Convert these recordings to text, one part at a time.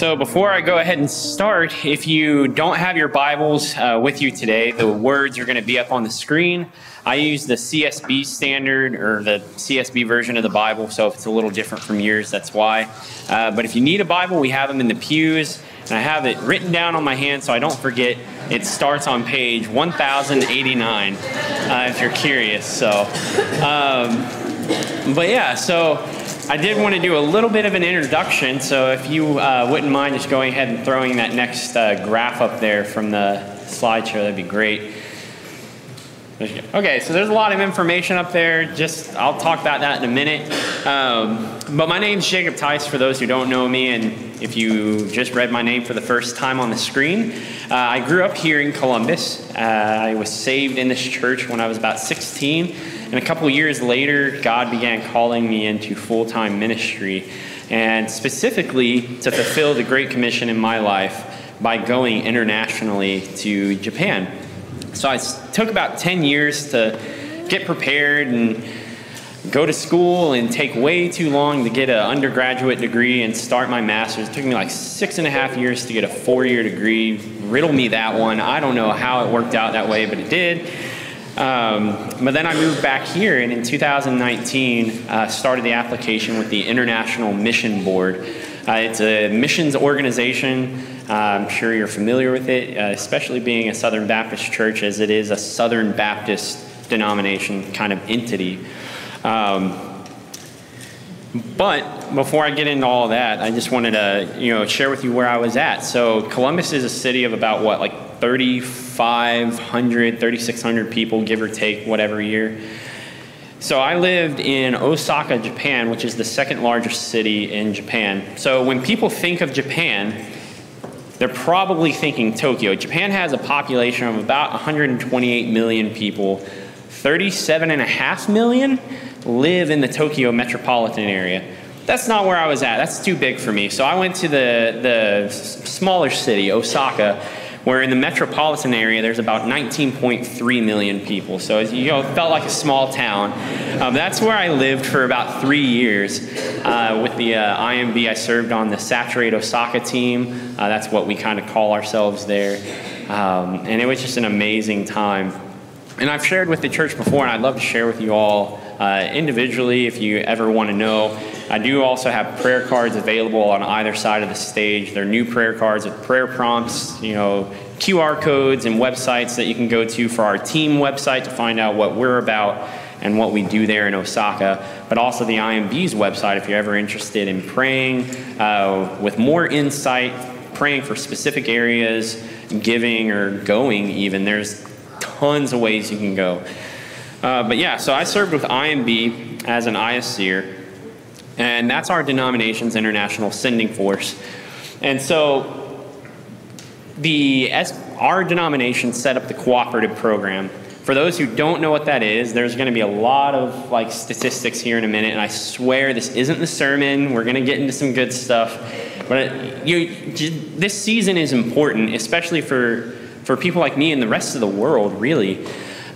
So, before I go ahead and start, if you don't have your Bibles uh, with you today, the words are going to be up on the screen. I use the CSB standard or the CSB version of the Bible, so if it's a little different from yours, that's why. Uh, but if you need a Bible, we have them in the pews, and I have it written down on my hand so I don't forget. It starts on page 1089, uh, if you're curious. So, um, but yeah, so I did want to do a little bit of an introduction, so if you uh, wouldn't mind just going ahead and throwing that next uh, graph up there from the slideshow, that'd be great. Okay, so there's a lot of information up there. Just I'll talk about that in a minute. Um, but my name's Jacob Theiss. For those who don't know me, and if you just read my name for the first time on the screen, uh, I grew up here in Columbus. Uh, I was saved in this church when I was about 16. And a couple years later, God began calling me into full time ministry, and specifically to fulfill the Great Commission in my life by going internationally to Japan. So I took about 10 years to get prepared and go to school and take way too long to get an undergraduate degree and start my master's. It took me like six and a half years to get a four year degree. Riddle me that one. I don't know how it worked out that way, but it did. Um, but then I moved back here, and in 2019, uh, started the application with the International Mission Board. Uh, it's a missions organization. Uh, I'm sure you're familiar with it, uh, especially being a Southern Baptist church, as it is a Southern Baptist denomination kind of entity. Um, but before I get into all that, I just wanted to, you know, share with you where I was at. So Columbus is a city of about what, like 3,500, 3,600 people, give or take, whatever year. So I lived in Osaka, Japan, which is the second largest city in Japan. So when people think of Japan, they're probably thinking Tokyo. Japan has a population of about 128 million people. 37.5 million live in the Tokyo metropolitan area. That's not where I was at. That's too big for me. So I went to the, the smaller city, Osaka, where in the metropolitan area there's about 19.3 million people. So you know, it felt like a small town. Um, that's where I lived for about three years uh, with the uh, IMB. I served on the Saturate Osaka team. Uh, that's what we kind of call ourselves there. Um, and it was just an amazing time. And I've shared with the church before, and I'd love to share with you all uh, individually if you ever want to know. I do also have prayer cards available on either side of the stage. They're new prayer cards with prayer prompts, you know, QR codes and websites that you can go to for our team website to find out what we're about and what we do there in Osaka, but also the IMB's website if you're ever interested in praying uh, with more insight, praying for specific areas, giving or going even. There's tons of ways you can go. Uh, but yeah, so I served with IMB as an ISCER, and that's our denomination's international sending force. And so the our denomination set up the cooperative program. For those who don't know what that is, there's going to be a lot of like statistics here in a minute, and I swear this isn't the sermon. We're going to get into some good stuff, but you, this season is important, especially for for people like me and the rest of the world, really.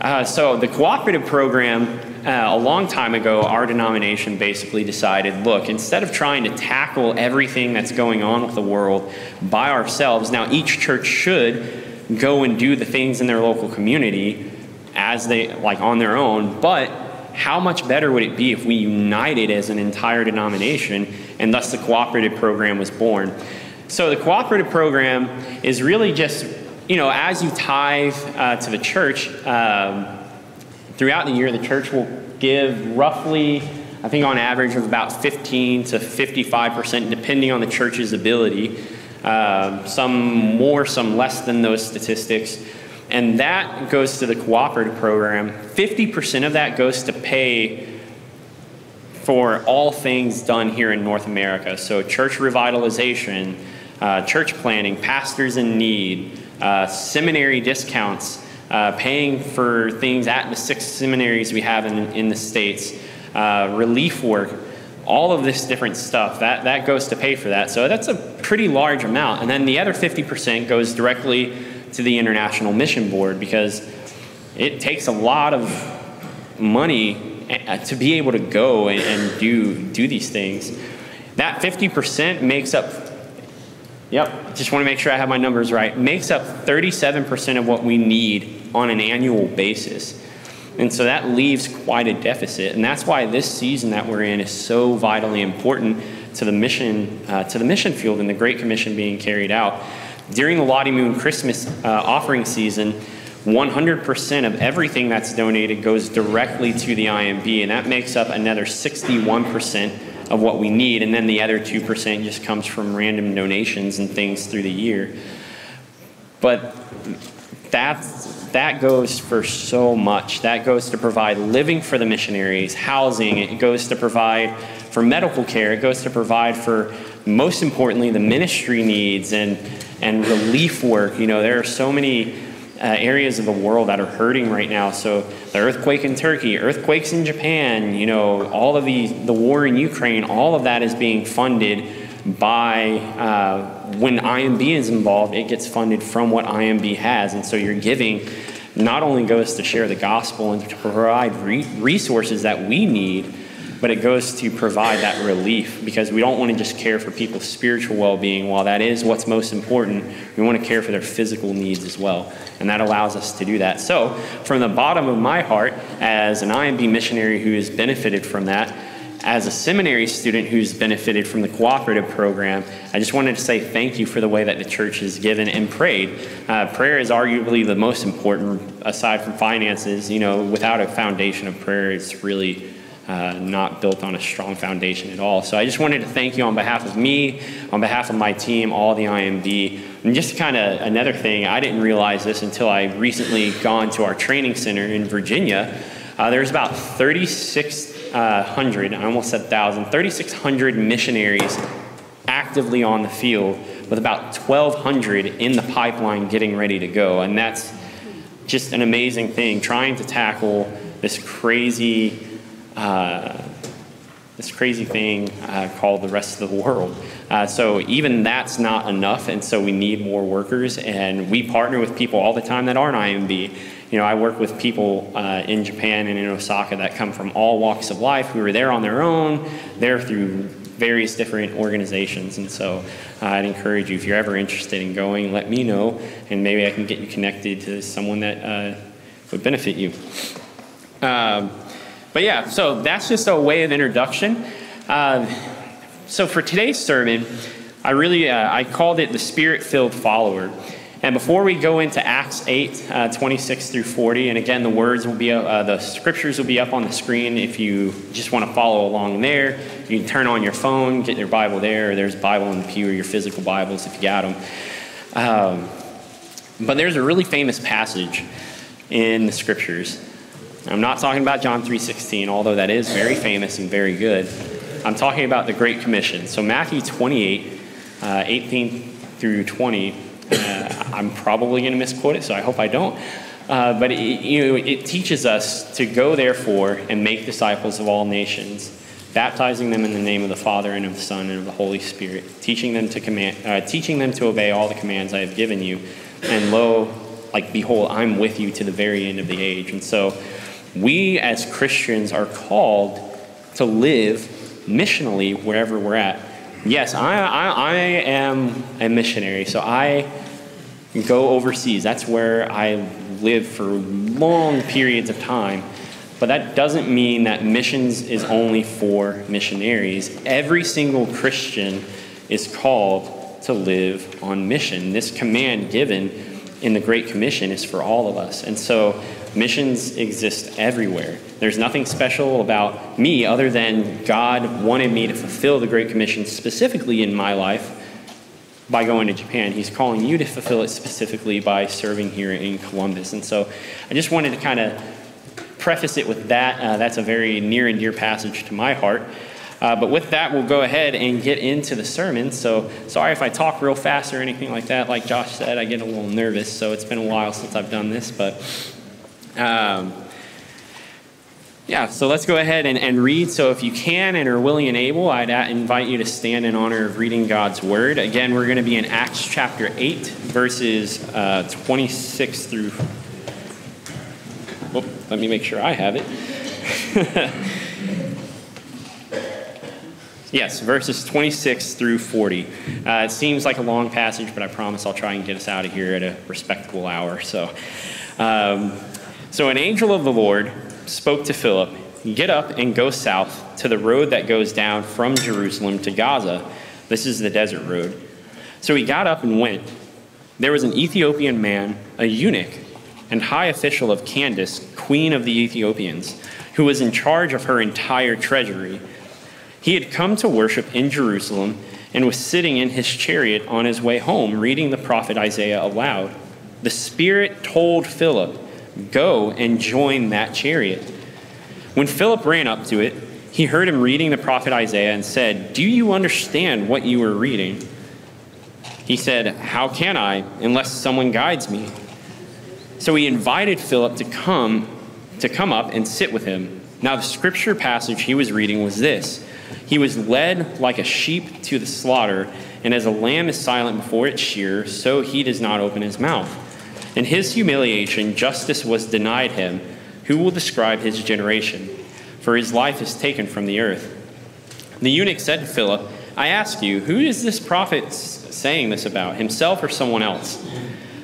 Uh, so the cooperative program, uh, a long time ago, our denomination basically decided, look, instead of trying to tackle everything that's going on with the world by ourselves, now each church should go and do the things in their local community as they like on their own, but how much better would it be if we united as an entire denomination and thus the cooperative program was born? So the cooperative program is really just you know, as you tithe uh, to the church, um, throughout the year, the church will give roughly, I think on average, of about 15 to 55%, depending on the church's ability. Um, some more, some less than those statistics. And that goes to the cooperative program. 50% of that goes to pay for all things done here in North America. So, church revitalization, uh, church planning, pastors in need, uh, seminary discounts, uh, paying for things at the six seminaries we have in, in the States, uh, relief work, all of this different stuff, that, that goes to pay for that. So that's a pretty large amount. And then the other 50% goes directly to the International Mission Board because it takes a lot of money uh, to be able to go and, and do, do these things. That 50% makes up Yep, just want to make sure I have my numbers right. Makes up 37% of what we need on an annual basis. And so that leaves quite a deficit. And that's why this season that we're in is so vitally important to the mission, uh, to the mission field and the Great Commission being carried out. During the Lottie Moon Christmas uh, offering season, 100% of everything that's donated goes directly to the IMB, and that makes up another 61% of what we need. And then the other 2% just comes from random donations and things through the year. But that's that goes for so much. That goes to provide living for the missionaries, housing, it goes to provide for medical care, it goes to provide for, most importantly, the ministry needs and, and relief work. You know, there are so many uh, areas of the world that are hurting right now. So the earthquake in Turkey, earthquakes in Japan, you know, all of the, the war in Ukraine, all of that is being funded by uh, when IMB is involved, it gets funded from what IMB has. And so you're giving not only goes to share the gospel and to provide re- resources that we need, but it goes to provide that relief because we don't want to just care for people's spiritual well being. While that is what's most important, we want to care for their physical needs as well. And that allows us to do that. So, from the bottom of my heart, as an IMB missionary who has benefited from that, as a seminary student who's benefited from the cooperative program, I just wanted to say thank you for the way that the church has given and prayed. Uh, prayer is arguably the most important, aside from finances. You know, without a foundation of prayer, it's really uh, not built on a strong foundation at all. So I just wanted to thank you on behalf of me, on behalf of my team, all the IMB. And just kind of another thing, I didn't realize this until I recently gone to our training center in Virginia. Uh, there's about 36 uh, hundred, I almost said thousand, 3,600 missionaries actively on the field, with about 1,200 in the pipeline getting ready to go. And that's just an amazing thing, trying to tackle this crazy, uh, this crazy thing uh, called the rest of the world. Uh, so even that's not enough, and so we need more workers. And we partner with people all the time that aren't IMB you know, I work with people uh, in Japan and in Osaka that come from all walks of life who are there on their own, there through various different organizations. And so uh, I'd encourage you, if you're ever interested in going, let me know, and maybe I can get you connected to someone that uh, would benefit you. Um, but yeah, so that's just a way of introduction. Uh, so for today's sermon, I really uh, I called it the spirit-filled follower. And before we go into Acts 8, uh, 26 through 40, and again, the words will be, uh, the scriptures will be up on the screen if you just want to follow along there. You can turn on your phone, get your Bible there, there's Bible in the pew or your physical Bibles if you got them. Um, but there's a really famous passage in the scriptures. I'm not talking about John 3:16, although that is very famous and very good. I'm talking about the Great Commission. So Matthew 28, uh, 18 through 20 uh, I'm probably going to misquote it, so I hope I don't. Uh, but it, you know, it teaches us to go, therefore, and make disciples of all nations, baptizing them in the name of the Father and of the Son and of the Holy Spirit, teaching them to command, uh, teaching them to obey all the commands I have given you. And lo, like behold, I'm with you to the very end of the age. And so, we as Christians are called to live missionally wherever we're at. Yes, I, I, I am a missionary, so I go overseas. That's where I live for long periods of time. But that doesn't mean that missions is only for missionaries. Every single Christian is called to live on mission. This command given in the Great Commission is for all of us. And so missions exist everywhere. There's nothing special about me other than God wanted me to fulfill the Great Commission specifically in my life by going to Japan. He's calling you to fulfill it specifically by serving here in Columbus. And so I just wanted to kind of preface it with that. Uh, that's a very near and dear passage to my heart. Uh, but with that, we'll go ahead and get into the sermon. So, sorry if I talk real fast or anything like that. Like Josh said, I get a little nervous, so it's been a while since I've done this. But um, yeah, so let's go ahead and, and read. So, if you can and are willing and able, I'd invite you to stand in honor of reading God's word. Again, we're going to be in Acts chapter 8, verses uh, 26 through. Oh, let me make sure I have it. Yes, verses 26 through 40. Uh, it seems like a long passage, but I promise I'll try and get us out of here at a respectable hour. So, um, so an angel of the Lord spoke to Philip Get up and go south to the road that goes down from Jerusalem to Gaza. This is the desert road. So he got up and went. There was an Ethiopian man, a eunuch, and high official of Candace, queen of the Ethiopians, who was in charge of her entire treasury. He had come to worship in Jerusalem and was sitting in his chariot on his way home, reading the prophet Isaiah aloud. The Spirit told Philip, Go and join that chariot. When Philip ran up to it, he heard him reading the prophet Isaiah and said, Do you understand what you are reading? He said, How can I, unless someone guides me? So he invited Philip to come to come up and sit with him. Now the scripture passage he was reading was this. He was led like a sheep to the slaughter, and as a lamb is silent before its shearer, so he does not open his mouth. In his humiliation, justice was denied him. Who will describe his generation? For his life is taken from the earth. The eunuch said to Philip, I ask you, who is this prophet saying this about, himself or someone else?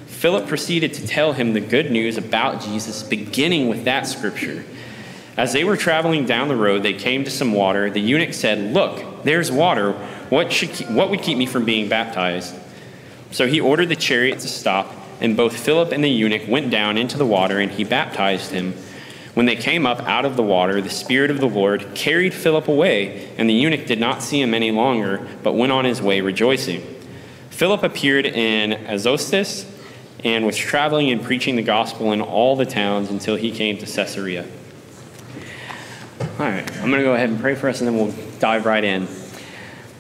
Philip proceeded to tell him the good news about Jesus, beginning with that scripture. As they were traveling down the road, they came to some water. The eunuch said, Look, there's water. What, should what would keep me from being baptized? So he ordered the chariot to stop, and both Philip and the eunuch went down into the water, and he baptized him. When they came up out of the water, the Spirit of the Lord carried Philip away, and the eunuch did not see him any longer, but went on his way rejoicing. Philip appeared in Azotus and was traveling and preaching the gospel in all the towns until he came to Caesarea. All right, I'm going to go ahead and pray for us, and then we'll dive right in.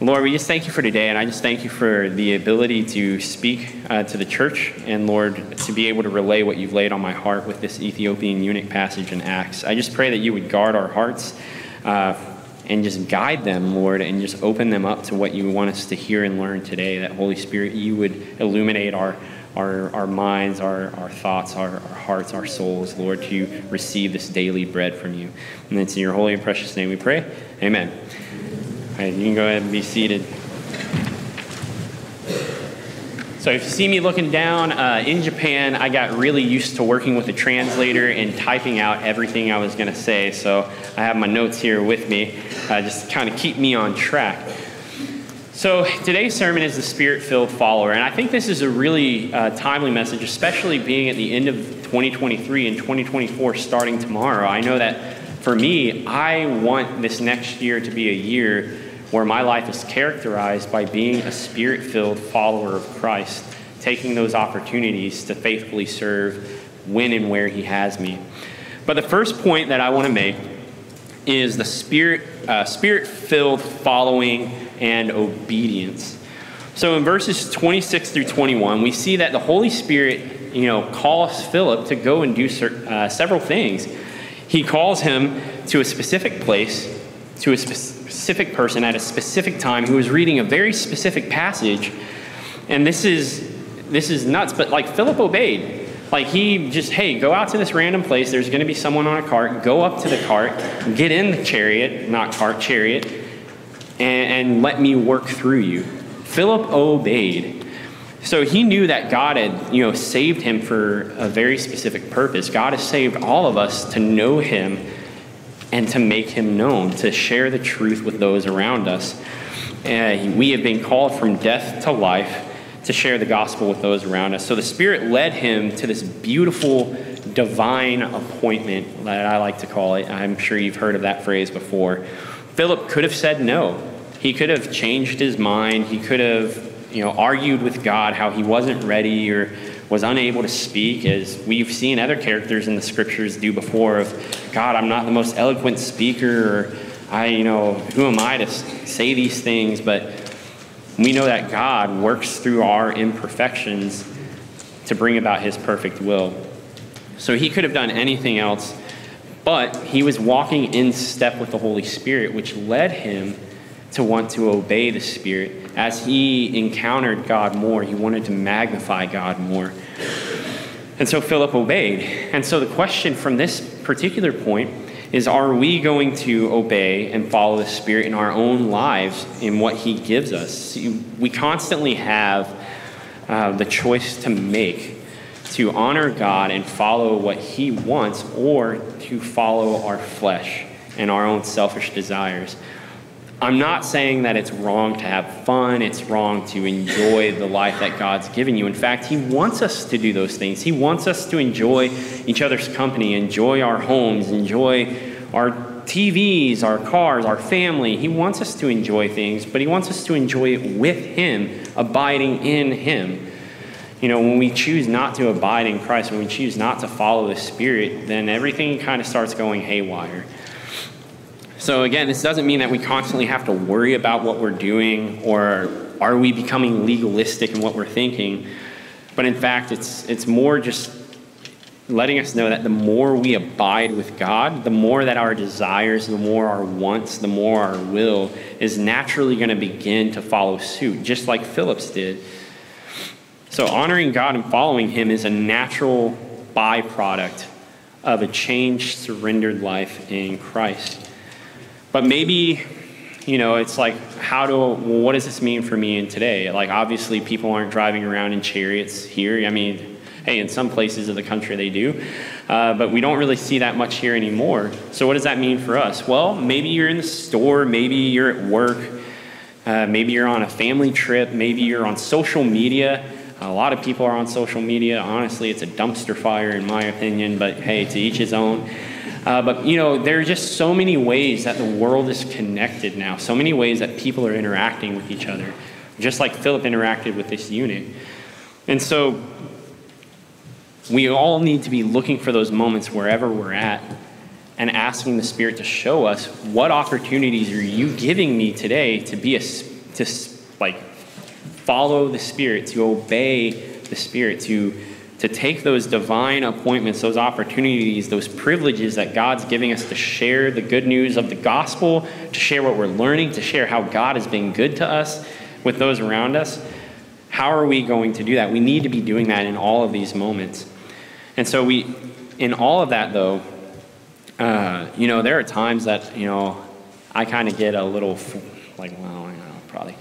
Lord, we just thank you for today, and I just thank you for the ability to speak uh, to the church, and Lord, to be able to relay what you've laid on my heart with this Ethiopian eunuch passage in Acts. I just pray that you would guard our hearts uh, and just guide them, Lord, and just open them up to what you want us to hear and learn today. That Holy Spirit, you would illuminate our our, our minds, our, our thoughts, our, our hearts, our souls, Lord, to receive this daily bread from you. And it's in your holy and precious name we pray. Amen. All right, you can go ahead and be seated. So if you see me looking down, uh, in Japan, I got really used to working with a translator and typing out everything I was going to say. So I have my notes here with me, uh, just kind of keep me on track. So today's sermon is the Spirit-filled follower, and I think this is a really uh, timely message, especially being at the end of 2023 and 2024 starting tomorrow. I know that for me, I want this next year to be a year where my life is characterized by being a spirit filled follower of Christ, taking those opportunities to faithfully serve when and where He has me. But the first point that I want to make is the spirit uh, spirit filled following and obedience. So in verses 26 through 21, we see that the Holy Spirit, you know, calls Philip to go and do uh, several things. He calls him to a specific place, to a specific person at a specific time who was reading a very specific passage. And this is this is nuts, but like Philip obeyed. Like he just, hey, go out to this random place. There's going to be someone on a cart. Go up to the cart, get in the chariot, not cart, chariot, and, and let me work through you. Philip obeyed. So he knew that God had, you know, saved him for a very specific purpose. God has saved all of us to know him and to make him known, to share the truth with those around us. Uh, we have been called from death to life to share the gospel with those around us. So the Spirit led him to this beautiful divine appointment that I like to call it. I'm sure you've heard of that phrase before. Philip could have said no. He could have changed his mind. He could have, you know, argued with God how he wasn't ready or was unable to speak, as we've seen other characters in the scriptures do before of, God, I'm not the most eloquent speaker, or I, you know, who am I to say these things? But we know that God works through our imperfections to bring about his perfect will. So he could have done anything else, but he was walking in step with the Holy Spirit, which led him to want to obey the Spirit. As he encountered God more, he wanted to magnify God more. And so Philip obeyed. And so the question from this particular point is are we going to obey and follow the Spirit in our own lives in what He gives us? We constantly have uh, the choice to make to honor God and follow what He wants or to follow our flesh and our own selfish desires. I'm not saying that it's wrong to have fun, it's wrong to enjoy the life that God's given you. In fact, He wants us to do those things. He wants us to enjoy each other's company, enjoy our homes, enjoy our TVs, our cars, our family. He wants us to enjoy things, but He wants us to enjoy it with Him, abiding in Him. You know, when we choose not to abide in Christ, when we choose not to follow the Spirit, then everything kind of starts going haywire. So, again, this doesn't mean that we constantly have to worry about what we're doing or are we becoming legalistic in what we're thinking. But in fact, it's, it's more just letting us know that the more we abide with God, the more that our desires, the more our wants, the more our will is naturally going to begin to follow suit, just like Philip's did. So, honoring God and following Him is a natural byproduct of a changed, surrendered life in Christ. But maybe, you know, it's like, how do, what does this mean for me in today? Like, obviously, people aren't driving around in chariots here. I mean, hey, in some places of the country they do, uh, but we don't really see that much here anymore. So, what does that mean for us? Well, maybe you're in the store, maybe you're at work, uh, maybe you're on a family trip, maybe you're on social media. A lot of people are on social media. Honestly, it's a dumpster fire, in my opinion, but hey, to each his own. Uh, but you know, there are just so many ways that the world is connected now, so many ways that people are interacting with each other, just like Philip interacted with this eunuch. And so we all need to be looking for those moments wherever we're at and asking the Spirit to show us what opportunities are you giving me today to be a, to like follow the Spirit, to obey the Spirit, to to take those divine appointments, those opportunities, those privileges that God's giving us to share the good news of the gospel, to share what we're learning, to share how God has been good to us with those around us. How are we going to do that? We need to be doing that in all of these moments. And so, we, in all of that, though, uh, you know, there are times that, you know, I kind of get a little, like, well, I don't know, probably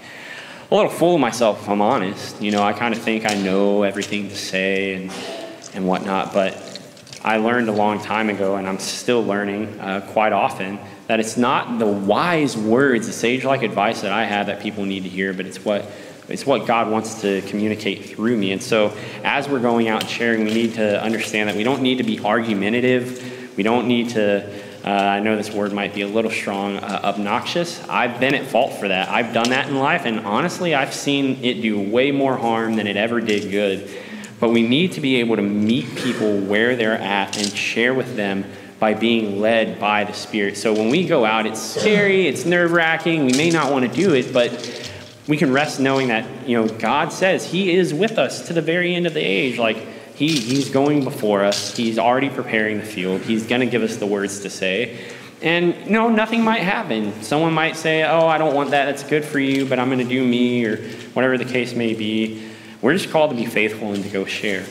a little full of myself, if I'm honest. You know, I kind of think I know everything to say and, and whatnot, but I learned a long time ago, and I'm still learning uh, quite often, that it's not the wise words, the sage like advice that I have that people need to hear, but it's what, it's what God wants to communicate through me. And so, as we're going out and sharing, we need to understand that we don't need to be argumentative. We don't need to uh, I know this word might be a little strong, uh, obnoxious. I've been at fault for that. I've done that in life, and honestly, I've seen it do way more harm than it ever did good. But we need to be able to meet people where they're at and share with them by being led by the Spirit. So when we go out, it's scary, it's nerve wracking, we may not want to do it, but we can rest knowing that, you know, God says He is with us to the very end of the age. Like, he, he's going before us. He's already preparing the field. He's going to give us the words to say. And you know, nothing might happen. Someone might say, Oh, I don't want that. That's good for you, but I'm going to do me, or whatever the case may be. We're just called to be faithful and to go share.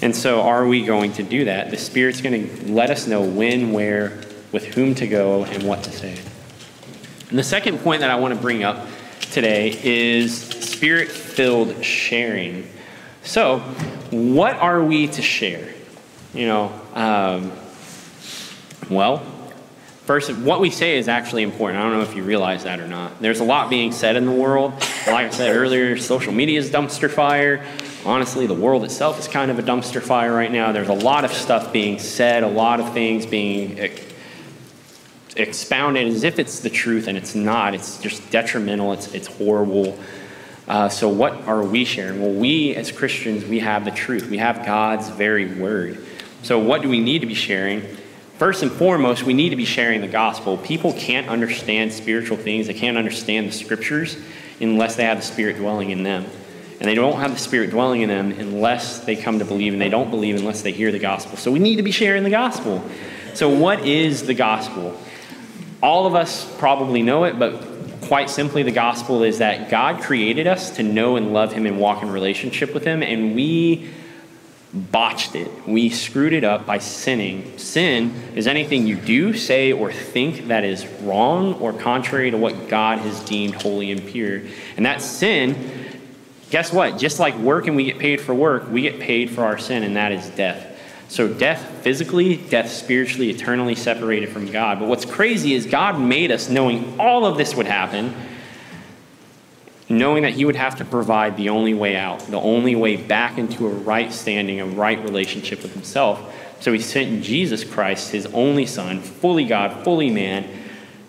And so, are we going to do that? The Spirit's going to let us know when, where, with whom to go, and what to say. And the second point that I want to bring up today is spirit filled sharing. So, what are we to share? You know, um, well, first, what we say is actually important. I don't know if you realize that or not. There's a lot being said in the world. Like I said earlier, social media is dumpster fire. Honestly, the world itself is kind of a dumpster fire right now. There's a lot of stuff being said, a lot of things being expounded as if it's the truth, and it's not. It's just detrimental, it's, it's horrible. Uh, so, what are we sharing? Well, we as Christians, we have the truth. We have God's very word. So, what do we need to be sharing? First and foremost, we need to be sharing the gospel. People can't understand spiritual things, they can't understand the scriptures unless they have the Spirit dwelling in them. And they don't have the Spirit dwelling in them unless they come to believe, and they don't believe unless they hear the gospel. So, we need to be sharing the gospel. So, what is the gospel? All of us probably know it, but quite simply, the gospel is that God created us to know and love Him and walk in relationship with Him, and we botched it. We screwed it up by sinning. Sin is anything you do, say, or think that is wrong or contrary to what God has deemed holy and pure. And that sin, guess what? Just like work and we get paid for work, we get paid for our sin, and that is death. So, death physically, death spiritually, eternally separated from God. But what's crazy is God made us knowing all of this would happen knowing that he would have to provide the only way out, the only way back into a right standing, a right relationship with himself. So he sent Jesus Christ, his only son, fully God, fully man,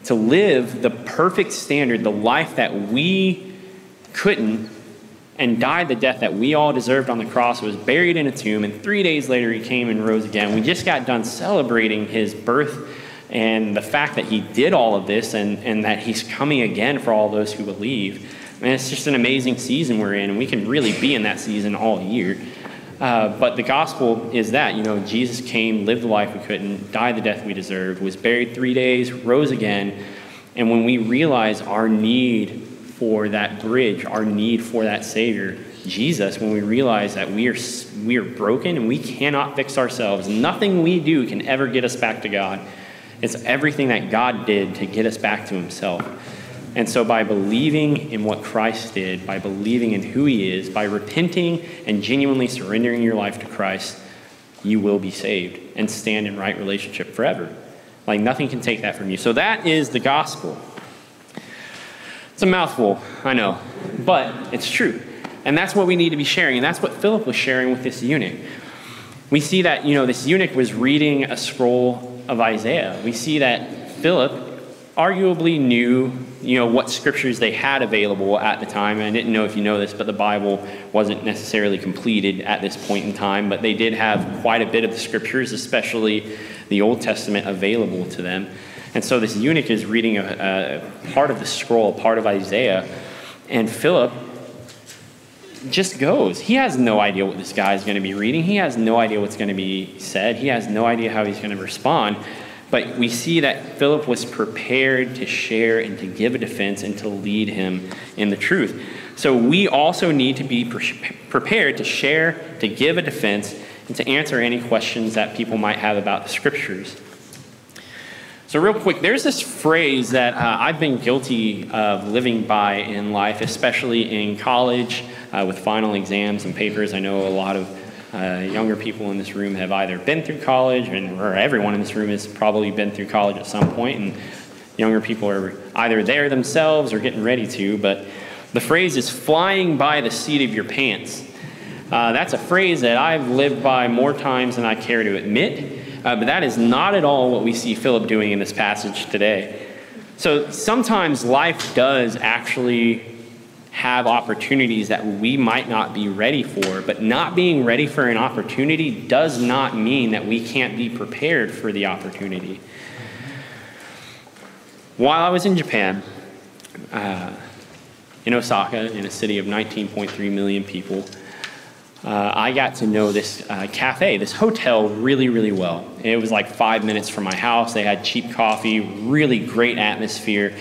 to live the perfect standard, the life that we couldn't, and died the death that we all deserved on the cross, was buried in a tomb, and three days later he came and rose again. We just got done celebrating his birth and the fact that he did all of this and, and that he's coming again for all those who believe. And it's just an amazing season we're in, and we can really be in that season all year. Uh, but the gospel is that, you know, Jesus came, lived the life we couldn't, died the death we deserved, was buried three days, rose again. And when we realize our need for that bridge, our need for that Savior, Jesus, when we realize that we are, we are broken and we cannot fix ourselves, nothing we do can ever get us back to God. It's everything that God did to get us back to Himself. And so, by believing in what Christ did, by believing in who He is, by repenting and genuinely surrendering your life to Christ, you will be saved and stand in right relationship forever. Like, nothing can take that from you. So, that is the gospel. It's a mouthful, I know, but it's true. And that's what we need to be sharing. And that's what Philip was sharing with this eunuch. We see that, you know, this eunuch was reading a scroll of Isaiah. We see that Philip arguably knew you know what scriptures they had available at the time. I didn't know if you know this, but the Bible wasn't necessarily completed at this point in time, but they did have quite a bit of the scriptures, especially the Old Testament, available to them. And so this eunuch is reading a, a part of the scroll, part of Isaiah, and Philip just goes. He has no idea what this guy is going to be reading. He has no idea what's going to be said. He has no idea how he's going to respond. But we see that Philip was prepared to share and to give a defense and to lead him in the truth. So we also need to be pre- prepared to share, to give a defense, and to answer any questions that people might have about the scriptures. So, real quick, there's this phrase that uh, I've been guilty of living by in life, especially in college uh, with final exams and papers. I know a lot of uh, younger people in this room have either been through college, and, or everyone in this room has probably been through college at some point, and younger people are either there themselves or getting ready to. But the phrase is flying by the seat of your pants. Uh, that's a phrase that I've lived by more times than I care to admit, uh, but that is not at all what we see Philip doing in this passage today. So sometimes life does actually have opportunities that we might not be ready for. But not being ready for an opportunity does not mean that we can't be prepared for the opportunity. While I was in Japan, uh, in Osaka, in a city of 19.3 million people, uh, I got to know this uh, cafe, this hotel, really, really well. It was like five minutes from my house. They had cheap coffee, really great atmosphere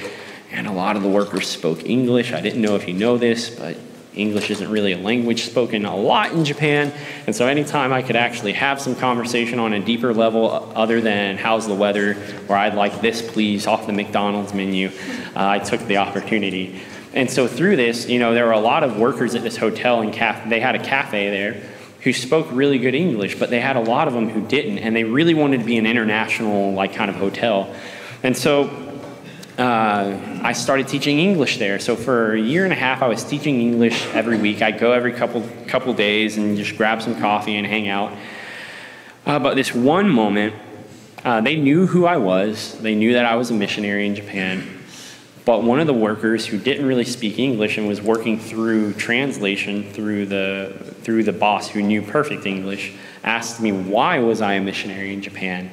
and a lot of the workers spoke English. I didn't know if you know this, but English isn't really a language spoken a lot in Japan. And so, anytime I could actually have some conversation on a deeper level, uh, other than how's the weather, or I'd like this, please, off the McDonald's menu, uh, I took the opportunity. And so, through this, you know, there were a lot of workers at this hotel and cafe. They had a cafe there who spoke really good English, but they had a lot of them who didn't, and they really wanted to be an international, like, kind of hotel. And so, uh, I started teaching English there. So for a year and a half, I was teaching English every week. I'd go every couple couple days and just grab some coffee and hang out. Uh, but this one moment, uh, they knew who I was. They knew that I was a missionary in Japan. But one of the workers who didn't really speak English and was working through translation through the through the boss who knew perfect English asked me why was I a missionary in Japan,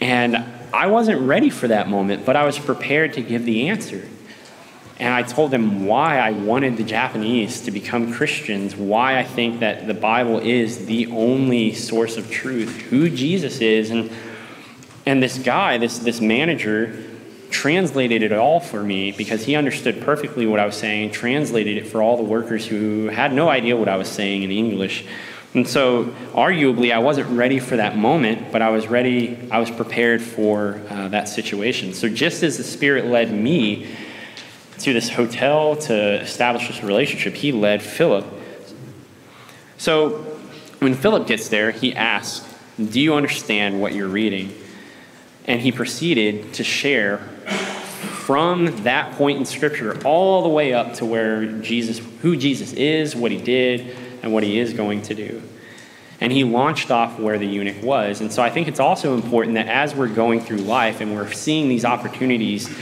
and I wasn't ready for that moment, but I was prepared to give the answer. And I told them why I wanted the Japanese to become Christians, why I think that the Bible is the only source of truth, who Jesus is. And, and this guy, this, this manager, translated it all for me because he understood perfectly what I was saying, translated it for all the workers who had no idea what I was saying in English. And so, arguably, I wasn't ready for that moment, but I was ready, I was prepared for uh, that situation. So, just as the Spirit led me to this hotel to establish this relationship, He led Philip. So, when Philip gets there, he asks, Do you understand what you're reading? And he proceeded to share from that point in Scripture all the way up to where Jesus, who Jesus is, what he did, and what he is going to do. And he launched off where the eunuch was. And so I think it's also important that as we're going through life and we're seeing these opportunities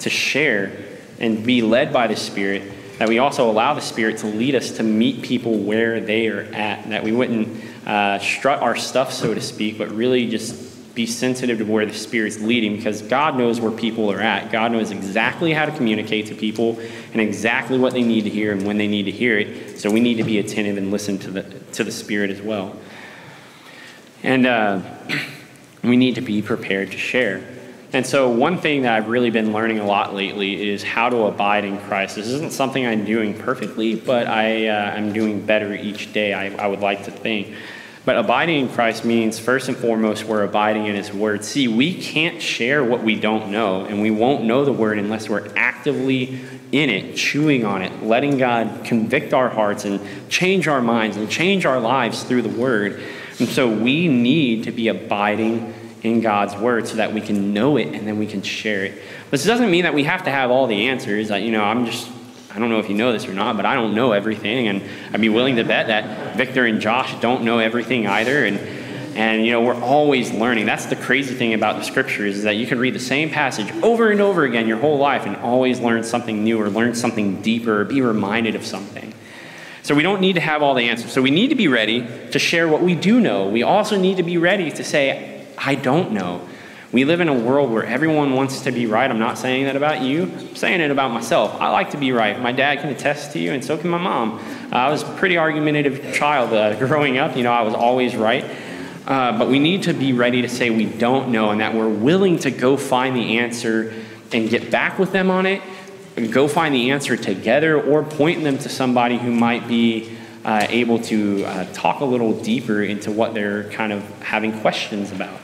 to share and be led by the Spirit, that we also allow the Spirit to lead us to meet people where they are at, that we wouldn't uh, strut our stuff, so to speak, but really just be sensitive to where the Spirit's leading because God knows where people are at. God knows exactly how to communicate to people and exactly what they need to hear and when they need to hear it. So we need to be attentive and listen to the, to the Spirit as well. And uh, we need to be prepared to share. And so, one thing that I've really been learning a lot lately is how to abide in Christ. This isn't something I'm doing perfectly, but I, uh, I'm doing better each day, I, I would like to think. But abiding in Christ means, first and foremost, we're abiding in His Word. See, we can't share what we don't know, and we won't know the Word unless we're actively in it, chewing on it, letting God convict our hearts and change our minds and change our lives through the Word. And so we need to be abiding in God's Word so that we can know it and then we can share it. But this doesn't mean that we have to have all the answers. You know, I'm just I don't know if you know this or not, but I don't know everything, and I'd be willing to bet that Victor and Josh don't know everything either. And and you know we're always learning. That's the crazy thing about the scriptures is that you can read the same passage over and over again your whole life and always learn something new or learn something deeper or be reminded of something. So we don't need to have all the answers. So we need to be ready to share what we do know. We also need to be ready to say, I don't know. We live in a world where everyone wants to be right. I'm not saying that about you, I'm saying it about myself. I like to be right. My dad can attest to you, and so can my mom. I was a pretty argumentative child uh, growing up. You know, I was always right. Uh, but we need to be ready to say we don't know and that we're willing to go find the answer and get back with them on it, go find the answer together, or point them to somebody who might be uh, able to uh, talk a little deeper into what they're kind of having questions about.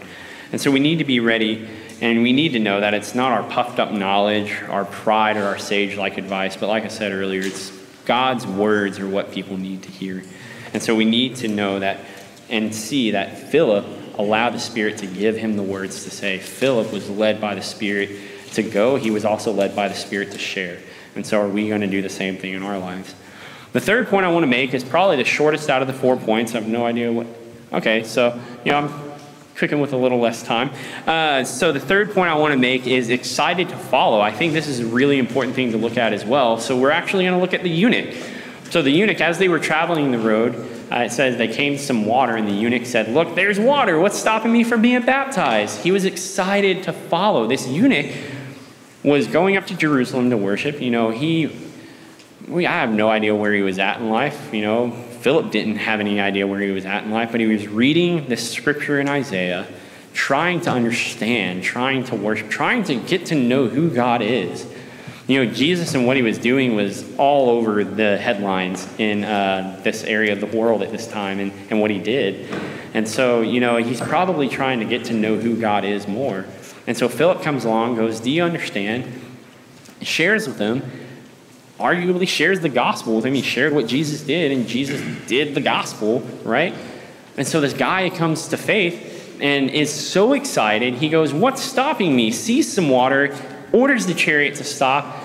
And so we need to be ready and we need to know that it's not our puffed up knowledge, our pride, or our sage like advice, but like I said earlier, it's God's words are what people need to hear. And so we need to know that and see that Philip allowed the Spirit to give him the words to say. Philip was led by the Spirit to go, he was also led by the Spirit to share. And so are we going to do the same thing in our lives? The third point I want to make is probably the shortest out of the four points. I have no idea what. Okay, so, you know, I'm cooking with a little less time. Uh, so the third point I want to make is excited to follow. I think this is a really important thing to look at as well. So we're actually going to look at the eunuch. So the eunuch, as they were traveling the road, uh, it says they came to some water, and the eunuch said, Look, there's water. What's stopping me from being baptized? He was excited to follow. This eunuch was going up to Jerusalem to worship. You know, he, we, I have no idea where he was at in life. You know, Philip didn't have any idea where he was at in life, but he was reading this scripture in Isaiah, trying to understand, trying to worship, trying to get to know who God is. You know, Jesus and what he was doing was all over the headlines in uh, this area of the world at this time and, and what he did. And so, you know, he's probably trying to get to know who God is more. And so Philip comes along, goes, Do you understand? Shares with him arguably shares the gospel with him. He shared what Jesus did, and Jesus did the gospel, right? And so this guy comes to faith and is so excited. He goes, What's stopping me? Sees some water, orders the chariot to stop,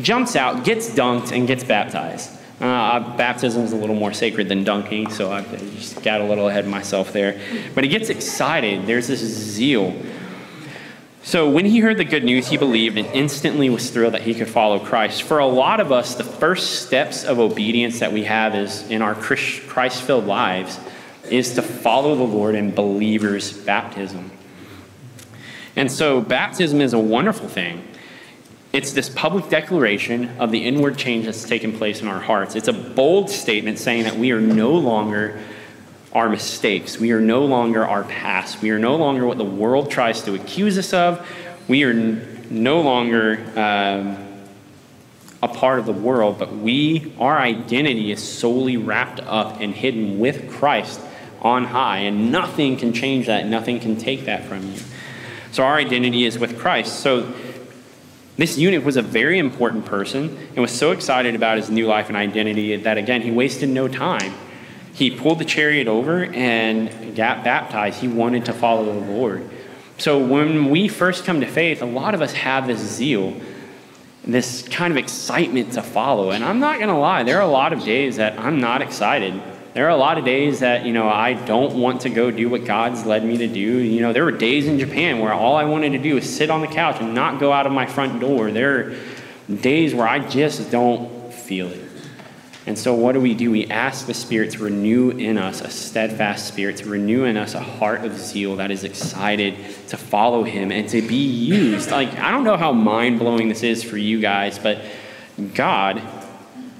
jumps out, gets dunked, and gets baptized. Uh, baptism is a little more sacred than dunking, so I just got a little ahead of myself there. But he gets excited. There's this zeal. So when he heard the good news, he believed and instantly was thrilled that he could follow Christ. For a lot of us, the first steps of obedience that we have is in our Christ filled lives is to follow the Lord in believers' baptism. And so baptism is a wonderful thing. It's this public declaration of the inward change that's taken place in our hearts. It's a bold statement saying that we are no longer our mistakes. We are no longer our past. We are no longer what the world tries to accuse us of. We are no longer um, a part of the world, but we, our identity is solely wrapped up and hidden with Christ on high, and nothing can change that, nothing can take that from you. So our identity is with Christ. So this eunuch was a very important person and was so excited about his new life and identity that, again, he wasted no time. He pulled the chariot over and got baptized. He wanted to follow the Lord. So when we first come to faith, a lot of us have this zeal this kind of excitement to follow. And I'm not going to lie, there are a lot of days that I'm not excited. There are a lot of days that, you know, I don't want to go do what God's led me to do. You know, there were days in Japan where all I wanted to do was sit on the couch and not go out of my front door. There are days where I just don't feel it. And so, what do we do? We ask the Spirit to renew in us a steadfast spirit, to renew in us a heart of zeal that is excited to follow Him and to be used. Like, I don't know how mind blowing this is for you guys, but God,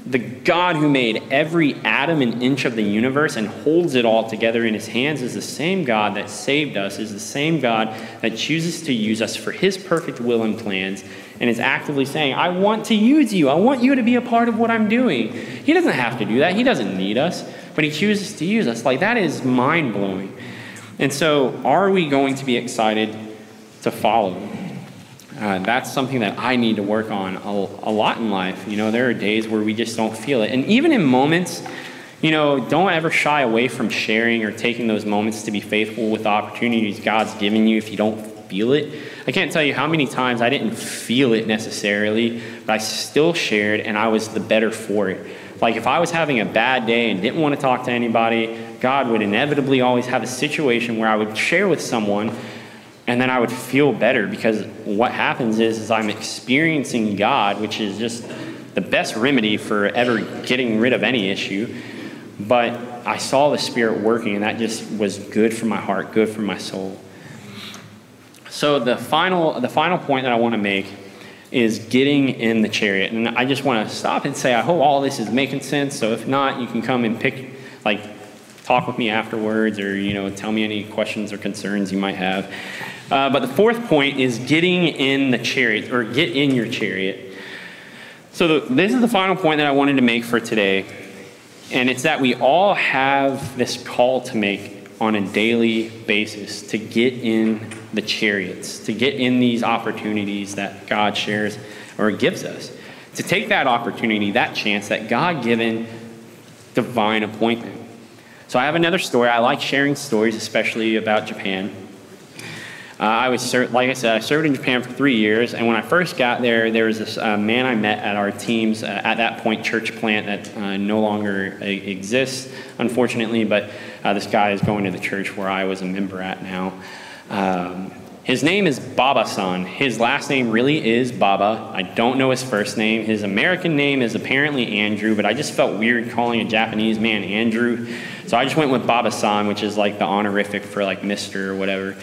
the God who made every atom and inch of the universe and holds it all together in His hands, is the same God that saved us, is the same God that chooses to use us for His perfect will and plans and is actively saying, I want to use you. I want you to be a part of what I'm doing. He doesn't have to do that. He doesn't need us, but He chooses to use us. Like, that is mind blowing. And so, are we going to be excited to follow? Uh, that's something that I need to work on a, a lot in life. You know, there are days where we just don't feel it. And even in moments, you know, don't ever shy away from sharing or taking those moments to be faithful with the opportunities God's given you if you don't feel it. I can't tell you how many times I didn't feel it necessarily, but I still shared and I was the better for it. Like if I was having a bad day and didn't want to talk to anybody, God would inevitably always have a situation where I would share with someone and then I would feel better because what happens is, is I'm experiencing God, which is just the best remedy for ever getting rid of any issue. But I saw the Spirit working, and that just was good for my heart, good for my soul. So the final, the final point that I want to make is getting in the chariot. And I just want to stop and say, I hope all this is making sense. So if not, you can come and pick, like, talk with me afterwards or, you know, tell me any questions or concerns you might have. Uh, but the fourth point is getting in the chariot or get in your chariot. So the, this is the final point that I wanted to make for today. And it's that we all have this call to make on a daily basis to get in the chariots, to get in these opportunities that God shares or gives us. To take that opportunity, that chance, that God given divine appointment. So I have another story. I like sharing stories, especially about Japan. Uh, I was, like I said, I served in Japan for three years, and when I first got there, there was this uh, man I met at our team's, uh, at that point, church plant that uh, no longer exists, unfortunately, but uh, this guy is going to the church where I was a member at now. Um, his name is Baba san. His last name really is Baba. I don't know his first name. His American name is apparently Andrew, but I just felt weird calling a Japanese man Andrew. So I just went with Baba san, which is like the honorific for like Mr. or whatever.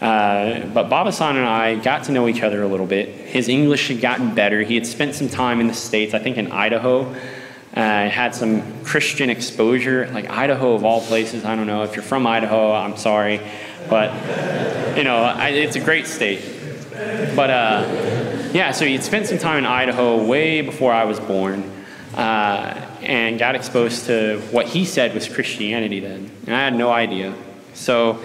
Uh, but Baba san and I got to know each other a little bit. His English had gotten better. He had spent some time in the States, I think in Idaho. Uh, had some Christian exposure, like Idaho of all places. I don't know. If you're from Idaho, I'm sorry. But, you know, I, it's a great state. But, uh, yeah, so he'd spent some time in Idaho way before I was born. Uh, and got exposed to what he said was Christianity then. And I had no idea. So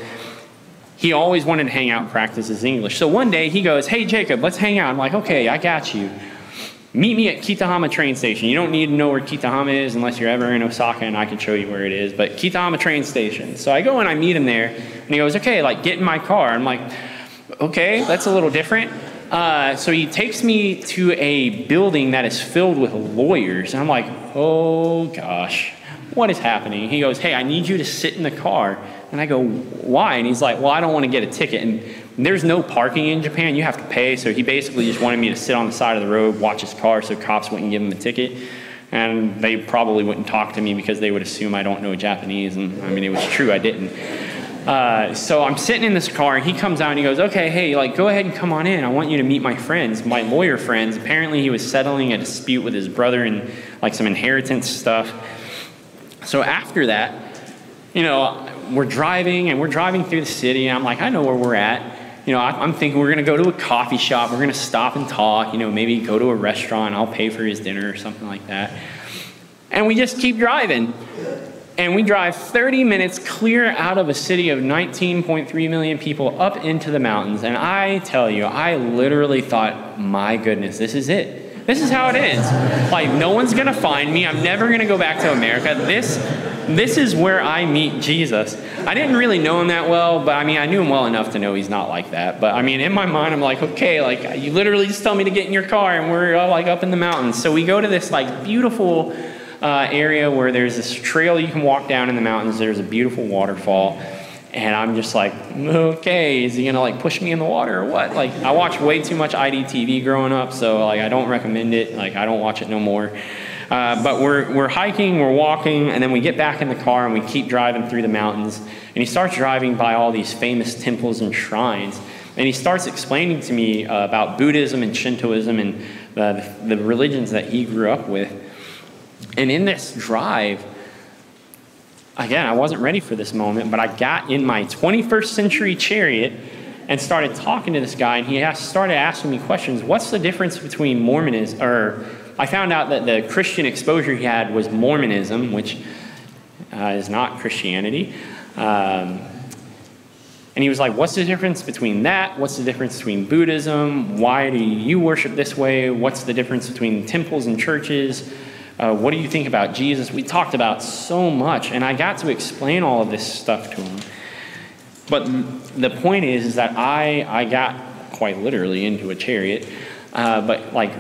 he always wanted to hang out and practice his English. So one day he goes, Hey, Jacob, let's hang out. I'm like, Okay, I got you. Meet me at Kitahama train station. You don't need to know where Kitahama is unless you're ever in Osaka and I can show you where it is. But Kitahama train station. So I go and I meet him there and he goes, okay, like get in my car. I'm like, okay, that's a little different. Uh, so he takes me to a building that is filled with lawyers. And I'm like, oh gosh, what is happening? He goes, hey, I need you to sit in the car. And I go, why? And he's like, well, I don't want to get a ticket. And there's no parking in Japan. You have to pay. So he basically just wanted me to sit on the side of the road, watch his car so cops wouldn't give him a ticket. And they probably wouldn't talk to me because they would assume I don't know Japanese. And I mean, it was true, I didn't. Uh, so I'm sitting in this car, and he comes out and he goes, Okay, hey, like, go ahead and come on in. I want you to meet my friends, my lawyer friends. Apparently, he was settling a dispute with his brother and like some inheritance stuff. So after that, you know, we're driving and we're driving through the city, and I'm like, I know where we're at. You know, I, am thinking we're going to go to a coffee shop, we're going to stop and talk, you know, maybe go to a restaurant, I'll pay for his dinner or something like that. And we just keep driving. And we drive 30 minutes clear out of a city of 19.3 million people up into the mountains. And I tell you, I literally thought, my goodness, this is it. This is how it is. Like, no one's gonna find me. I'm never gonna go back to America. This, this is where I meet Jesus. I didn't really know him that well, but I mean, I knew him well enough to know he's not like that. But I mean, in my mind, I'm like, okay, like, you literally just tell me to get in your car and we're uh, like up in the mountains. So we go to this like beautiful uh, area where there's this trail you can walk down in the mountains. There's a beautiful waterfall. And I'm just like, okay, is he gonna like push me in the water or what? Like, I watched way too much IDTV growing up, so like, I don't recommend it. Like, I don't watch it no more. Uh, but we're, we're hiking, we're walking, and then we get back in the car and we keep driving through the mountains. And he starts driving by all these famous temples and shrines. And he starts explaining to me uh, about Buddhism and Shintoism and the, the religions that he grew up with. And in this drive, again, I wasn't ready for this moment, but I got in my 21st century chariot and started talking to this guy, and he started asking me questions. What's the difference between Mormonism, or I found out that the Christian exposure he had was Mormonism, which uh, is not Christianity. Um, and he was like, What's the difference between that? What's the difference between Buddhism? Why do you worship this way? What's the difference between temples and churches? Uh, what do you think about Jesus? We talked about so much, and I got to explain all of this stuff to him. But the point is, is that I, I got quite literally into a chariot. Uh, but, like,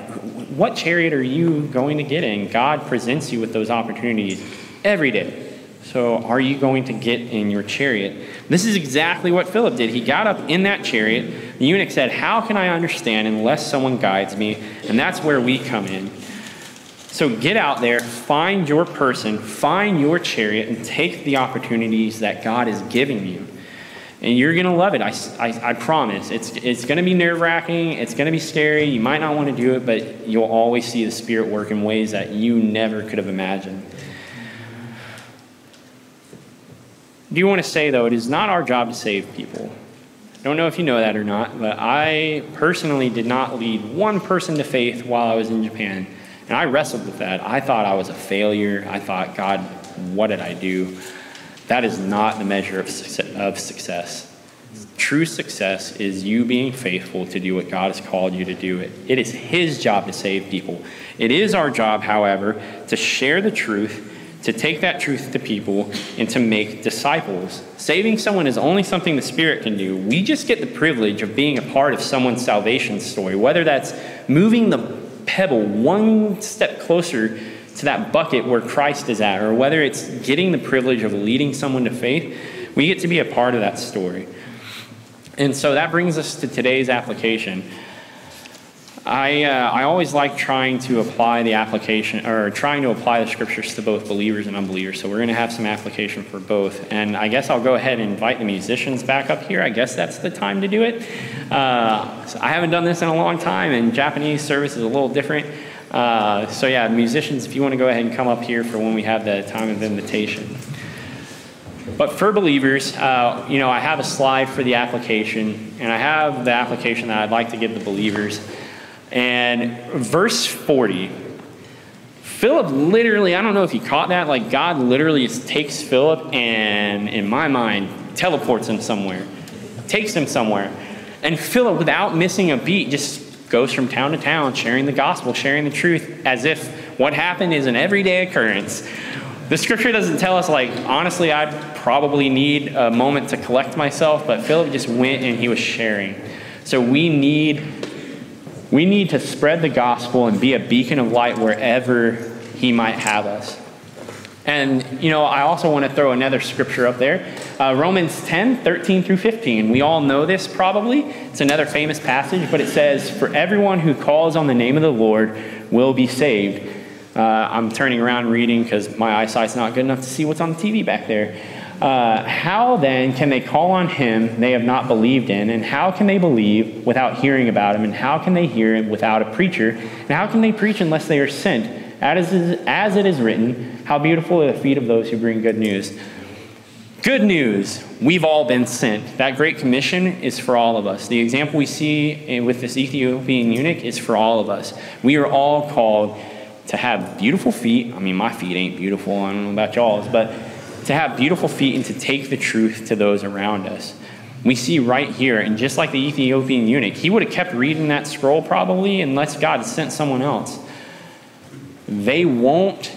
what chariot are you going to get in? God presents you with those opportunities every day. So, are you going to get in your chariot? This is exactly what Philip did. He got up in that chariot. The eunuch said, How can I understand unless someone guides me? And that's where we come in. So get out there, find your person, find your chariot, and take the opportunities that God is giving you. And you're going to love it. I, I, I, promise. It's, it's going to be nerve wracking. It's going to be scary. You might not want to do it, but you'll always see the Spirit work in ways that you never could have imagined. Do you want to say, though, it is not our job to save people. I don't know if you know that or not, but I personally did not lead one person to faith while I was in Japan. And I wrestled with that. I thought I was a failure. I thought, God, what did I do? That is not the measure of success. True success is you being faithful to do what God has called you to do. It. It is His job to save people. It is our job, however, to share the truth, to take that truth to people, and to make disciples. Saving someone is only something the Spirit can do. We just get the privilege of being a part of someone's salvation story, whether that's moving the pebble one step closer to that bucket where Christ is at, or whether it's getting the privilege of leading someone to faith, we get to be a part of that story. And so that brings us to today's application. I, uh, I always like trying to apply the application or trying to apply the scriptures to both believers and unbelievers. So we're going to have some application for both. And I guess I'll go ahead and invite the musicians back up here. I guess that's the time to do it. Uh, so I haven't done this in a long time, and Japanese service is a little different. Uh, so yeah, musicians, if you want to go ahead and come up here for when we have the time of invitation. But for believers, uh, you know, I have a slide for the application, and I have the application that I'd like to give the believers. And verse 40, Philip literally, I don't know if you caught that, like God literally takes Philip and, in my mind, teleports him somewhere, takes him somewhere. And Philip, without missing a beat, just goes from town to town, sharing the gospel, sharing the truth, as if what happened is an everyday occurrence. The scripture doesn't tell us, like, honestly, I'd probably need a moment to collect myself, but Philip just went and he was sharing. So we need we need to spread the gospel and be a beacon of light wherever He might have us. And, you know, I also want to throw another scripture up there uh, Romans 10 13 through 15. We all know this probably. It's another famous passage, but it says, For everyone who calls on the name of the Lord will be saved. Uh, I'm turning around reading because my eyesight's not good enough to see what's on the TV back there. Uh, how then can they call on him they have not believed in? And how can they believe without hearing about him? And how can they hear him without a preacher? And how can they preach unless they are sent? As, is, as it is written, how beautiful are the feet of those who bring good news. Good news, we've all been sent. That Great Commission is for all of us. The example we see with this Ethiopian eunuch is for all of us. We are all called to have beautiful feet. I mean, my feet ain't beautiful, I don't know about y'all's, but to have beautiful feet and to take the truth to those around us. We see right here, and just like the Ethiopian eunuch, he would have kept reading that scroll probably unless God sent someone else. They won't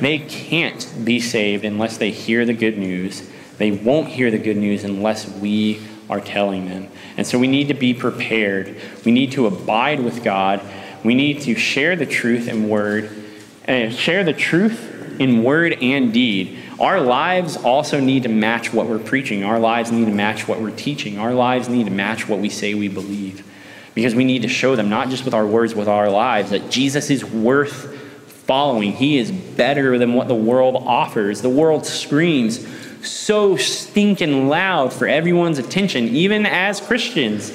they can't be saved unless they hear the good news. They won't hear the good news unless we are telling them. And so we need to be prepared. We need to abide with God. We need to share the truth in word, and uh, share the truth in word and deed. Our lives also need to match what we're preaching. Our lives need to match what we're teaching. Our lives need to match what we say we believe. Because we need to show them, not just with our words, with our lives, that Jesus is worth following. He is better than what the world offers. The world screams so stinking loud for everyone's attention, even as Christians.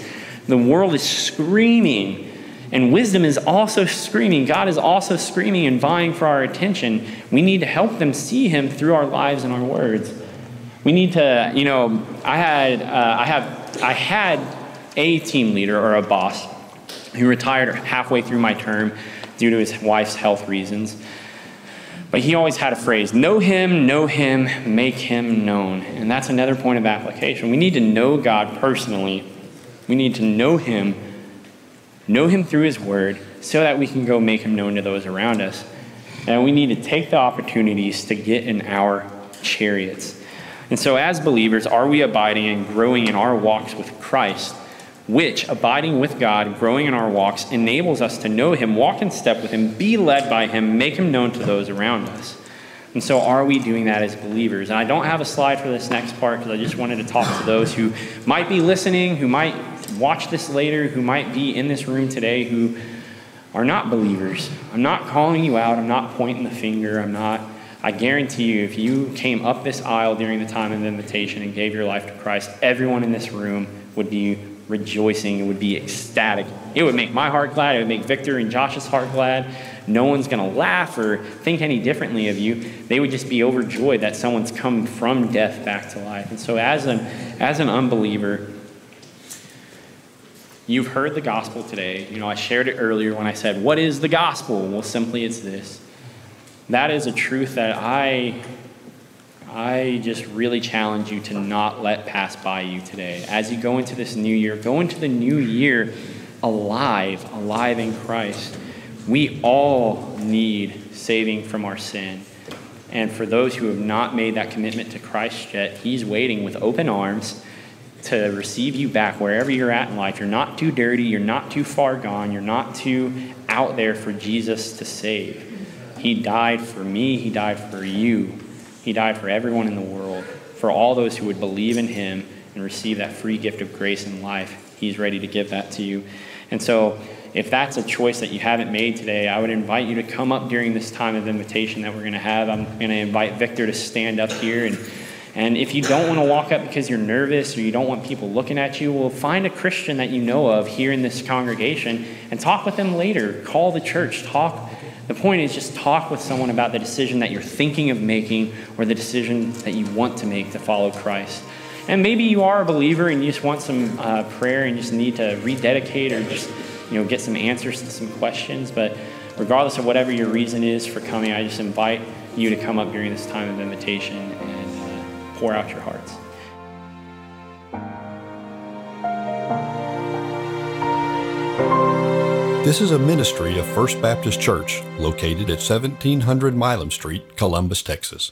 The world is screaming. And wisdom is also screaming. God is also screaming and vying for our attention. We need to help them see Him through our lives and our words. We need to, you know, I had, uh, I have, I had a team leader or a boss who retired halfway through my term due to his wife's health reasons. But he always had a phrase know him, know him, make him known. And that's another point of application. We need to know God personally. We need to know him, know him through his word, so that we can go make him known to those around us. And we need to take the opportunities to get in our chariots. And so, as believers, are we abiding and growing in our walks with Christ? which, abiding with God, growing in our walks, enables us to know Him, walk in step with Him, be led by Him, make Him known to those around us. And so, are we doing that as believers? And I don't have a slide for this next part because I just wanted to talk to those who might be listening, who might watch this later, who might be in this room today, who are not believers. I'm not calling you out, I'm not pointing the finger, I'm not. I guarantee you, if you came up this aisle during the time of the invitation and gave your life to Christ, everyone in this room would be rejoicing. It would be ecstatic. It would make my heart glad. It would make Victor and Josh's heart glad. No one's going to laugh or think any differently of you. They would just be overjoyed that someone's come from death back to life. And so, as an, as an unbeliever, you've heard the gospel today. You know, I shared it earlier when I said, What is the gospel? Well, simply it's this. That is a truth that I I just really challenge you to not let pass by you today. As you go into this new year, go into the new year alive, alive in Christ. We all need saving from our sin. And for those who have not made that commitment to Christ yet, He's waiting with open arms to receive you back wherever you're at in life. You're not too dirty, you're not too far gone, you're not too out there for Jesus to save. He died for me, He died for you. He died for everyone in the world, for all those who would believe in him and receive that free gift of grace and life. He's ready to give that to you. And so, if that's a choice that you haven't made today, I would invite you to come up during this time of invitation that we're going to have. I'm going to invite Victor to stand up here. And, and if you don't want to walk up because you're nervous or you don't want people looking at you, well, find a Christian that you know of here in this congregation and talk with them later. Call the church, talk the point is just talk with someone about the decision that you're thinking of making or the decision that you want to make to follow Christ. And maybe you are a believer and you just want some uh, prayer and you just need to rededicate or just you know get some answers to some questions. But regardless of whatever your reason is for coming, I just invite you to come up during this time of invitation pour out your hearts. This is a ministry of First Baptist Church located at 1700 Milam Street, Columbus, Texas.